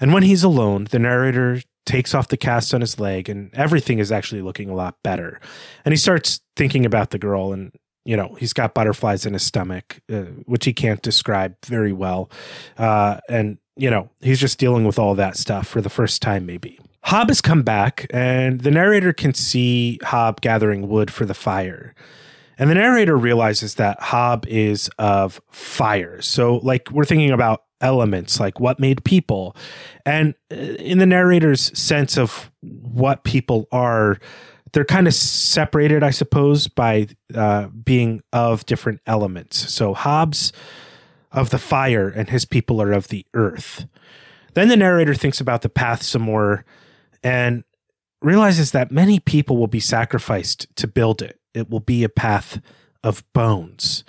[SPEAKER 2] And when he's alone, the narrator takes off the cast on his leg and everything is actually looking a lot better. And he starts thinking about the girl and you know he's got butterflies in his stomach uh, which he can't describe very well. Uh, and you know he's just dealing with all that stuff for the first time maybe. Hob has come back and the narrator can see hob gathering wood for the fire and the narrator realizes that hob is of fire. So like we're thinking about elements like what made people. And uh, in the narrator's sense of what people are they're kind of separated i suppose by uh, being of different elements. So Hob's of the fire and his people are of the earth. Then the narrator thinks about the path some more and realizes that many people will be sacrificed to build it it will be a path of bones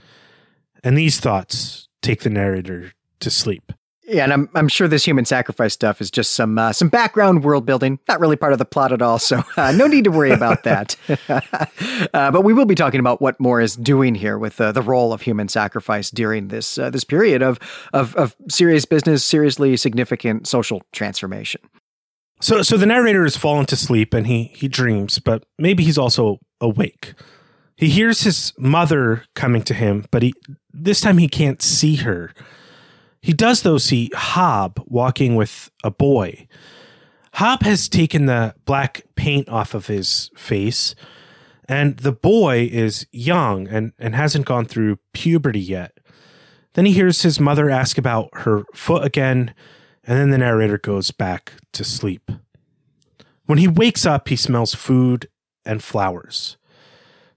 [SPEAKER 2] and these thoughts take the narrator to sleep.
[SPEAKER 1] Yeah, and I'm I'm sure this human sacrifice stuff is just some uh, some background world building, not really part of the plot at all. So uh, no need to worry about that. uh, but we will be talking about what Moore is doing here with uh, the role of human sacrifice during this uh, this period of, of of serious business, seriously significant social transformation.
[SPEAKER 2] So so the narrator has fallen to sleep and he he dreams, but maybe he's also awake. He hears his mother coming to him, but he this time he can't see her. He does, though, see Hob walking with a boy. Hob has taken the black paint off of his face, and the boy is young and, and hasn't gone through puberty yet. Then he hears his mother ask about her foot again, and then the narrator goes back to sleep. When he wakes up, he smells food and flowers.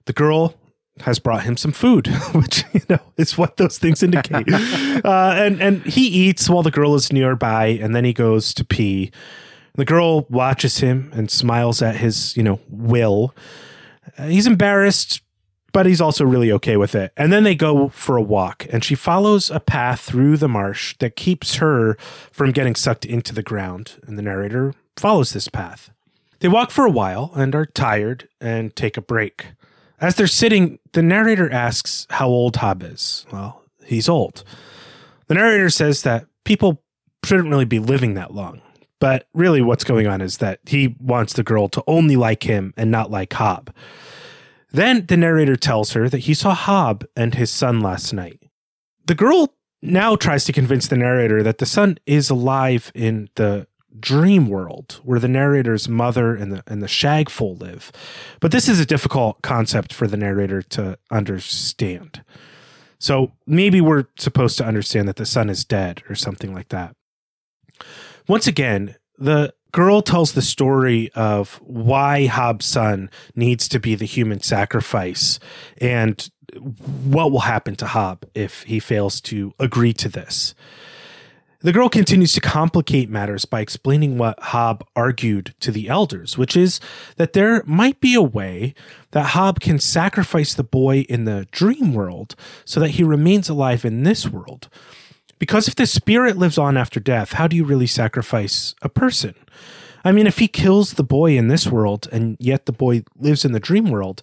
[SPEAKER 2] The girl has brought him some food, which you know is what those things indicate. uh, and and he eats while the girl is nearby, and then he goes to pee. The girl watches him and smiles at his you know will. Uh, he's embarrassed, but he's also really okay with it. And then they go for a walk, and she follows a path through the marsh that keeps her from getting sucked into the ground. And the narrator follows this path. They walk for a while and are tired and take a break. As they're sitting, the narrator asks how old Hob is. Well, he's old. The narrator says that people shouldn't really be living that long. But really, what's going on is that he wants the girl to only like him and not like Hob. Then the narrator tells her that he saw Hob and his son last night. The girl now tries to convince the narrator that the son is alive in the dream world where the narrator's mother and the and the shagfoal live. But this is a difficult concept for the narrator to understand. So maybe we're supposed to understand that the son is dead or something like that. Once again, the girl tells the story of why Hob's son needs to be the human sacrifice and what will happen to Hob if he fails to agree to this. The girl continues to complicate matters by explaining what Hob argued to the elders, which is that there might be a way that Hob can sacrifice the boy in the dream world so that he remains alive in this world. Because if the spirit lives on after death, how do you really sacrifice a person? I mean, if he kills the boy in this world and yet the boy lives in the dream world,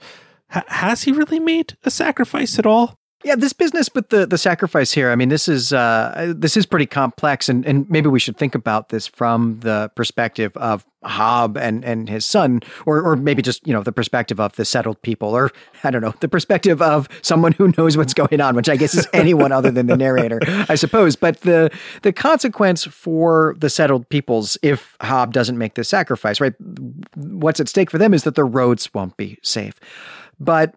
[SPEAKER 2] ha- has he really made a sacrifice at all?
[SPEAKER 1] Yeah, this business with the the sacrifice here. I mean, this is uh, this is pretty complex, and and maybe we should think about this from the perspective of Hob and and his son, or or maybe just you know the perspective of the settled people, or I don't know the perspective of someone who knows what's going on, which I guess is anyone other than the narrator, I suppose. But the the consequence for the settled peoples if Hob doesn't make this sacrifice, right? What's at stake for them is that their roads won't be safe, but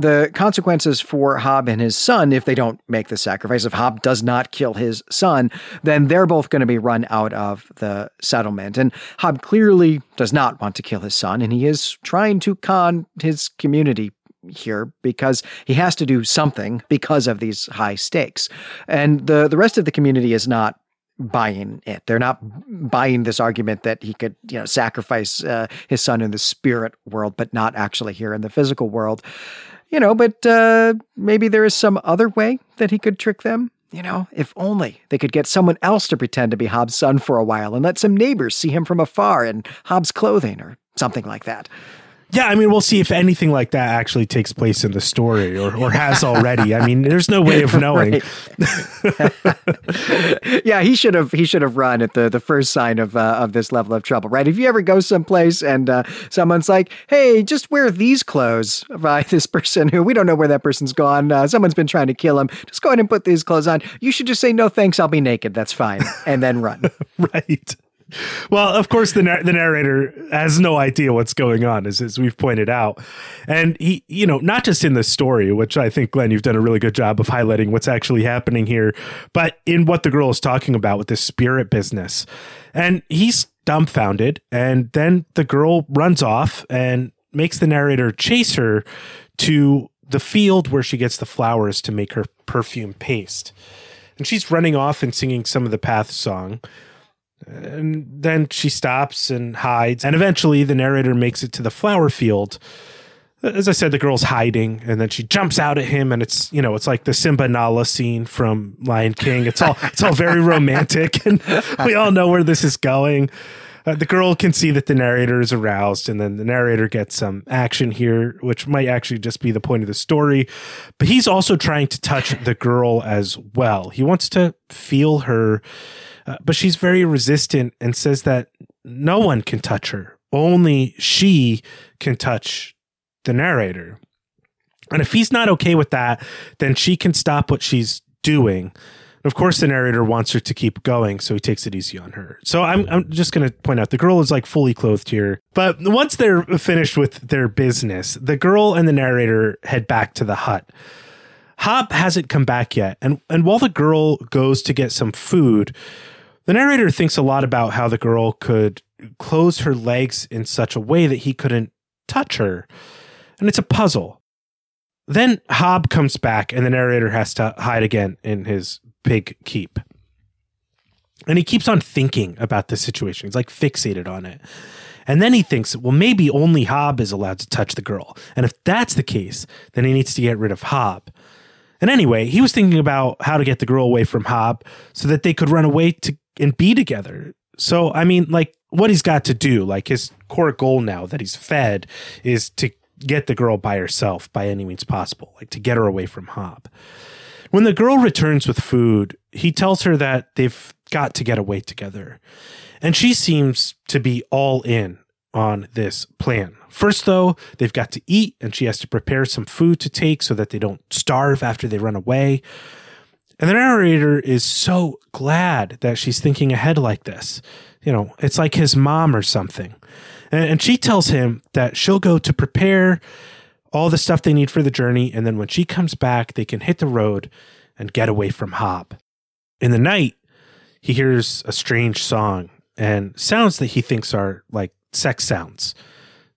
[SPEAKER 1] the consequences for Hob and his son, if they don't make the sacrifice, if Hob does not kill his son, then they're both going to be run out of the settlement. And Hob clearly does not want to kill his son, and he is trying to con his community here because he has to do something because of these high stakes. And the, the rest of the community is not buying it. They're not buying this argument that he could, you know, sacrifice uh, his son in the spirit world, but not actually here in the physical world you know, but uh, maybe there is some other way that he could trick them. You know, if only they could get someone else to pretend to be Hob's son for a while and let some neighbors see him from afar in Hob's clothing or something like that.
[SPEAKER 2] Yeah, I mean, we'll see if anything like that actually takes place in the story or, or has already. I mean, there's no way of knowing.
[SPEAKER 1] yeah, he should have he should have run at the the first sign of uh, of this level of trouble, right? If you ever go someplace and uh, someone's like, "Hey, just wear these clothes," by this person who we don't know where that person's gone. Uh, someone's been trying to kill him. Just go ahead and put these clothes on. You should just say, "No, thanks. I'll be naked. That's fine," and then run.
[SPEAKER 2] right. Well, of course, the the narrator has no idea what's going on, as, as we've pointed out, and he, you know, not just in the story, which I think Glenn, you've done a really good job of highlighting what's actually happening here, but in what the girl is talking about with this spirit business, and he's dumbfounded, and then the girl runs off and makes the narrator chase her to the field where she gets the flowers to make her perfume paste, and she's running off and singing some of the path song and then she stops and hides. And eventually the narrator makes it to the flower field. As I said, the girl's hiding and then she jumps out at him and it's, you know, it's like the Simba Nala scene from Lion King. It's all, it's all very romantic and we all know where this is going. Uh, the girl can see that the narrator is aroused and then the narrator gets some action here, which might actually just be the point of the story. But he's also trying to touch the girl as well. He wants to feel her uh, but she's very resistant and says that no one can touch her. Only she can touch the narrator. And if he's not okay with that, then she can stop what she's doing. Of course, the narrator wants her to keep going, so he takes it easy on her. So I'm, I'm just going to point out the girl is like fully clothed here. But once they're finished with their business, the girl and the narrator head back to the hut. Hob hasn't come back yet. And, and while the girl goes to get some food, the narrator thinks a lot about how the girl could close her legs in such a way that he couldn't touch her. And it's a puzzle. Then Hob comes back, and the narrator has to hide again in his big keep. And he keeps on thinking about the situation. He's like fixated on it. And then he thinks, well, maybe only Hob is allowed to touch the girl. And if that's the case, then he needs to get rid of Hob. And anyway, he was thinking about how to get the girl away from Hob so that they could run away to and be together. So, I mean, like what he's got to do, like his core goal now that he's fed is to get the girl by herself by any means possible, like to get her away from Hob. When the girl returns with food, he tells her that they've got to get away together. And she seems to be all in on this plan. First, though, they've got to eat, and she has to prepare some food to take so that they don't starve after they run away. And the narrator is so glad that she's thinking ahead like this. You know, it's like his mom or something. And, and she tells him that she'll go to prepare all the stuff they need for the journey. And then when she comes back, they can hit the road and get away from Hob. In the night, he hears a strange song and sounds that he thinks are like sex sounds.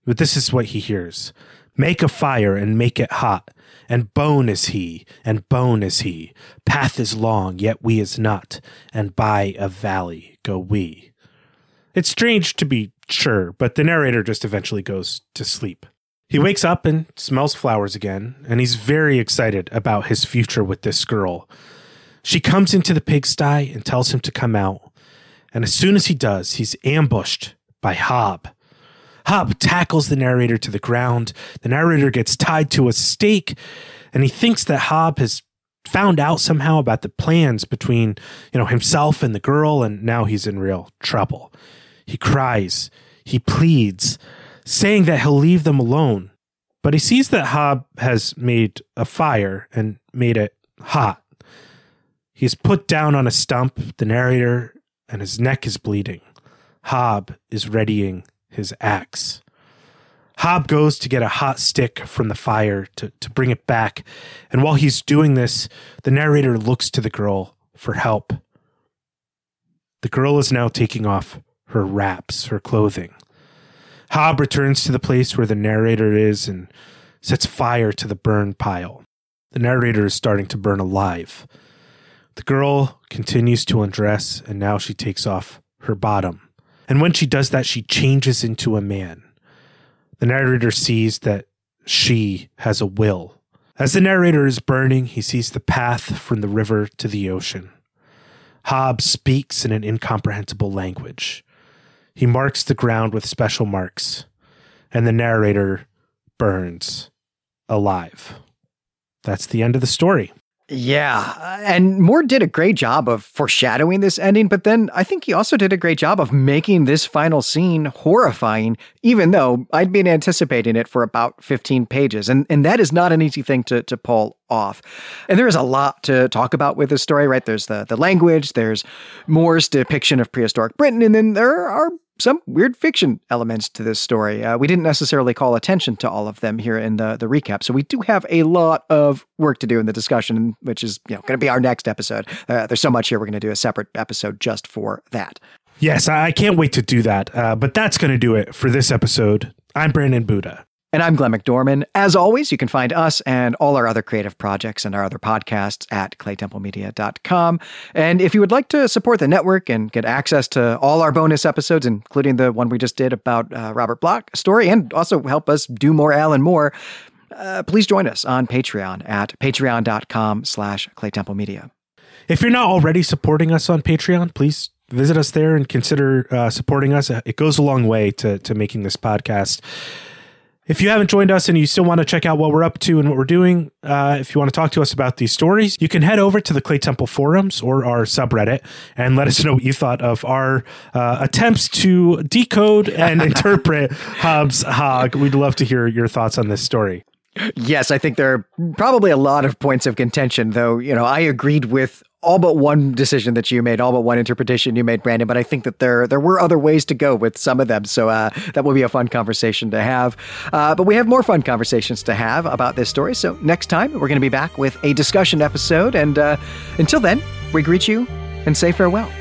[SPEAKER 2] But this is what he hears Make a fire and make it hot and bone is he, and bone is he. Path is long, yet we is not, and by a valley go we. It's strange to be sure, but the narrator just eventually goes to sleep. He wakes up and smells flowers again, and he's very excited about his future with this girl. She comes into the pigsty and tells him to come out, and as soon as he does, he's ambushed by Hob. Hob tackles the narrator to the ground. The narrator gets tied to a stake, and he thinks that Hob has found out somehow about the plans between, you know, himself and the girl, and now he's in real trouble. He cries, he pleads, saying that he'll leave them alone. But he sees that Hob has made a fire and made it hot. He's put down on a stump, the narrator, and his neck is bleeding. Hob is readying his axe. Hob goes to get a hot stick from the fire to, to bring it back, and while he's doing this, the narrator looks to the girl for help. The girl is now taking off her wraps, her clothing. Hob returns to the place where the narrator is and sets fire to the burn pile. The narrator is starting to burn alive. The girl continues to undress, and now she takes off her bottom. And when she does that, she changes into a man. The narrator sees that she has a will. As the narrator is burning, he sees the path from the river to the ocean. Hob speaks in an incomprehensible language. He marks the ground with special marks. and the narrator burns alive. That's the end of the story.
[SPEAKER 1] Yeah. Uh, and Moore did a great job of foreshadowing this ending, but then I think he also did a great job of making this final scene horrifying, even though I'd been anticipating it for about 15 pages. And and that is not an easy thing to, to pull off. And there is a lot to talk about with this story, right? There's the, the language, there's Moore's depiction of prehistoric Britain, and then there are some weird fiction elements to this story. Uh, we didn't necessarily call attention to all of them here in the the recap, so we do have a lot of work to do in the discussion, which is you know going to be our next episode. Uh, there's so much here; we're going to do a separate episode just for that.
[SPEAKER 2] Yes, I can't wait to do that. Uh, but that's going to do it for this episode. I'm Brandon Buddha.
[SPEAKER 1] And I'm Glenn McDorman. As always, you can find us and all our other creative projects and our other podcasts at claytemplemedia.com. And if you would like to support the network and get access to all our bonus episodes, including the one we just did about uh, Robert Bloch story, and also help us do more Alan Moore, uh, please join us on Patreon at patreon.com slash claytemplemedia.
[SPEAKER 2] If you're not already supporting us on Patreon, please visit us there and consider uh, supporting us. It goes a long way to, to making this podcast. If you haven't joined us and you still want to check out what we're up to and what we're doing, uh, if you want to talk to us about these stories, you can head over to the Clay Temple forums or our subreddit and let us know what you thought of our uh, attempts to decode and interpret Hob's Hog. We'd love to hear your thoughts on this story.
[SPEAKER 1] Yes, I think there are probably a lot of points of contention, though, you know, I agreed with all but one decision that you made, all but one interpretation you made, Brandon. But I think that there there were other ways to go with some of them. So uh, that will be a fun conversation to have. Uh, but we have more fun conversations to have about this story. So next time we're going to be back with a discussion episode. And uh, until then, we greet you and say farewell.